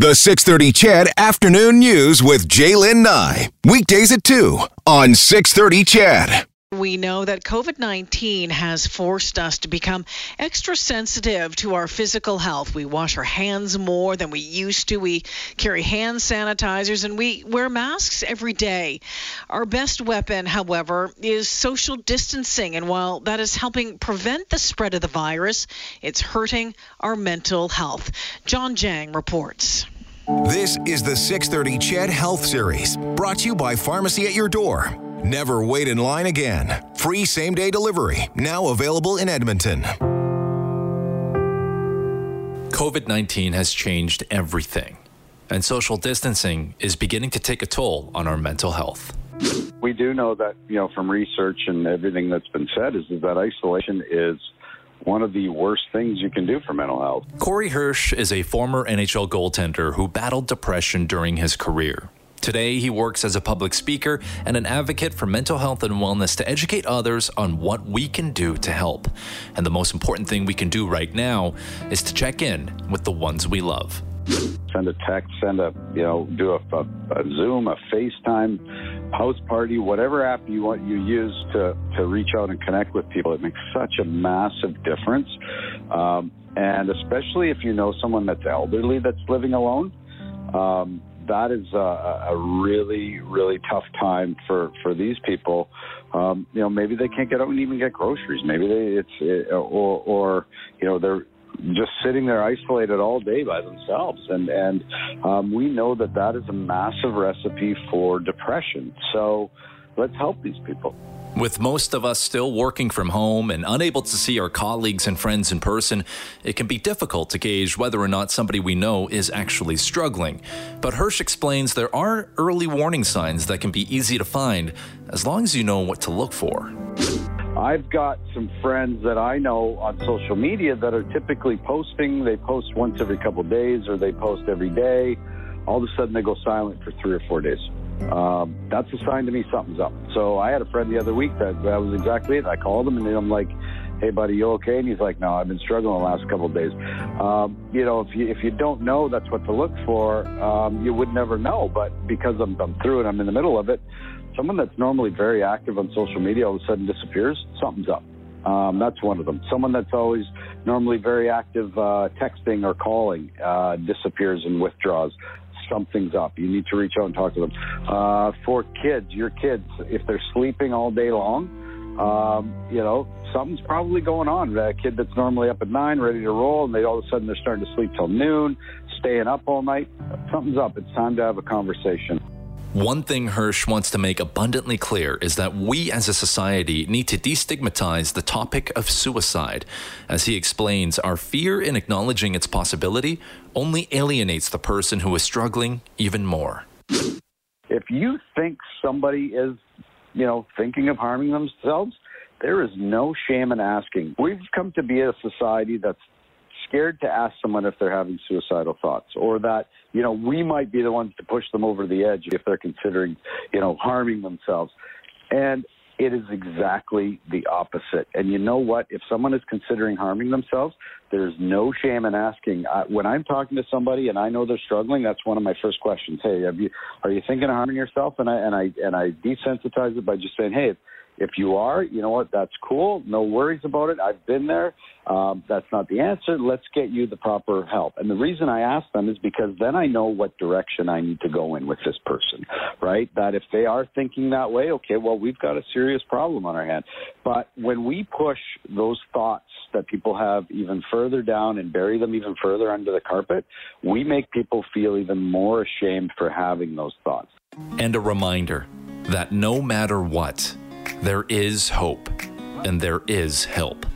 The 630 CHED Afternoon News with Jaylen Nye. Weekdays at 2 on 630 CHED. We know that COVID 19 has forced us to become extra sensitive to our physical health. We wash our hands more than we used to. We carry hand sanitizers and we wear masks every day. Our best weapon, however, is social distancing. And while that is helping prevent the spread of the virus, it's hurting our mental health. John Jang reports. This is the 630 CHED Health Series, brought to you by Pharmacy at Your Door. Never wait in line again. Free same day delivery, now available in Edmonton. COVID 19 has changed everything, and social distancing is beginning to take a toll on our mental health. We do know that, you know, from research and everything that's been said, is, is that isolation is one of the worst things you can do for mental health. Corey Hirsch is a former NHL goaltender who battled depression during his career. Today, he works as a public speaker and an advocate for mental health and wellness to educate others on what we can do to help. And the most important thing we can do right now is to check in with the ones we love. Send a text, send a, you know, do a, a, a Zoom, a FaceTime, house party, whatever app you want you use to, to reach out and connect with people. It makes such a massive difference. Um, and especially if you know someone that's elderly that's living alone. Um, that is a, a really, really tough time for, for these people. Um, you know, maybe they can't get out and even get groceries. Maybe they, it's, it, or, or, you know, they're just sitting there isolated all day by themselves. And, and, um, we know that that is a massive recipe for depression. So let's help these people. With most of us still working from home and unable to see our colleagues and friends in person, it can be difficult to gauge whether or not somebody we know is actually struggling. But Hirsch explains there are early warning signs that can be easy to find as long as you know what to look for. I've got some friends that I know on social media that are typically posting. They post once every couple of days or they post every day. All of a sudden they go silent for three or four days um, that's a sign to me something's up. So I had a friend the other week that that was exactly it. I called him and I'm like, "Hey, buddy, you okay?" And he's like, "No, I've been struggling the last couple of days." Um, you know, if you if you don't know that's what to look for, um, you would never know. But because I'm, I'm through it, I'm in the middle of it. Someone that's normally very active on social media all of a sudden disappears. Something's up. Um, that's one of them. Someone that's always normally very active uh, texting or calling uh, disappears and withdraws something's up. You need to reach out and talk to them. Uh, for kids, your kids, if they're sleeping all day long, um, you know, something's probably going on. A kid that's normally up at nine, ready to roll, and they all of a sudden they're starting to sleep till noon, staying up all night. Something's up. It's time to have a conversation. One thing Hirsch wants to make abundantly clear is that we as a society need to destigmatize the topic of suicide. As he explains, our fear in acknowledging its possibility only alienates the person who is struggling even more. If you think somebody is, you know, thinking of harming themselves, there is no shame in asking. We've come to be a society that's scared to ask someone if they're having suicidal thoughts or that, you know, we might be the ones to push them over the edge if they're considering, you know, harming themselves. And it is exactly the opposite. And you know what? If someone is considering harming themselves, there's no shame in asking. Uh, when I'm talking to somebody and I know they're struggling, that's one of my first questions. Hey, you, are you thinking of harming yourself? And I and I and I desensitize it by just saying, hey, if you are, you know what, that's cool. No worries about it. I've been there. Um, that's not the answer. Let's get you the proper help. And the reason I ask them is because then I know what direction I need to go in with this person, right? That if they are thinking that way, okay, well, we've got a serious problem on our hand. But when we push those thoughts that people have even further down and bury them even further under the carpet, we make people feel even more ashamed for having those thoughts. And a reminder that no matter what, there is hope and there is help.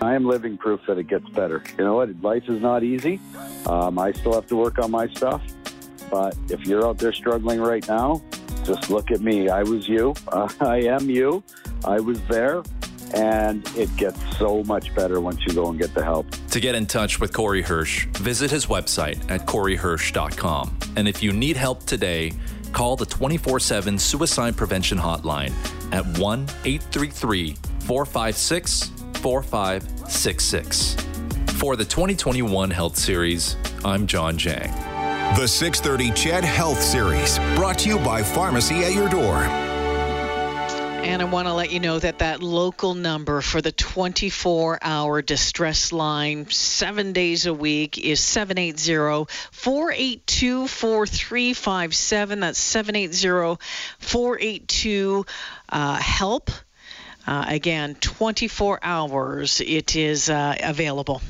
I am living proof that it gets better. You know what? Life is not easy. Um, I still have to work on my stuff. But if you're out there struggling right now, just look at me. I was you. Uh, I am you. I was there. And it gets so much better once you go and get the help. To get in touch with Corey Hirsch, visit his website at coreyhirsch.com. And if you need help today, call the 24 7 suicide prevention hotline at 1 833 456 4566. For the 2021 Health Series, I'm John Jang. The 630 CHED Health Series, brought to you by Pharmacy at Your Door. And I want to let you know that that local number for the 24 hour distress line, seven days a week, is 780 482 4357. That's 780 482 HELP. Uh, again, 24 hours it is uh, available.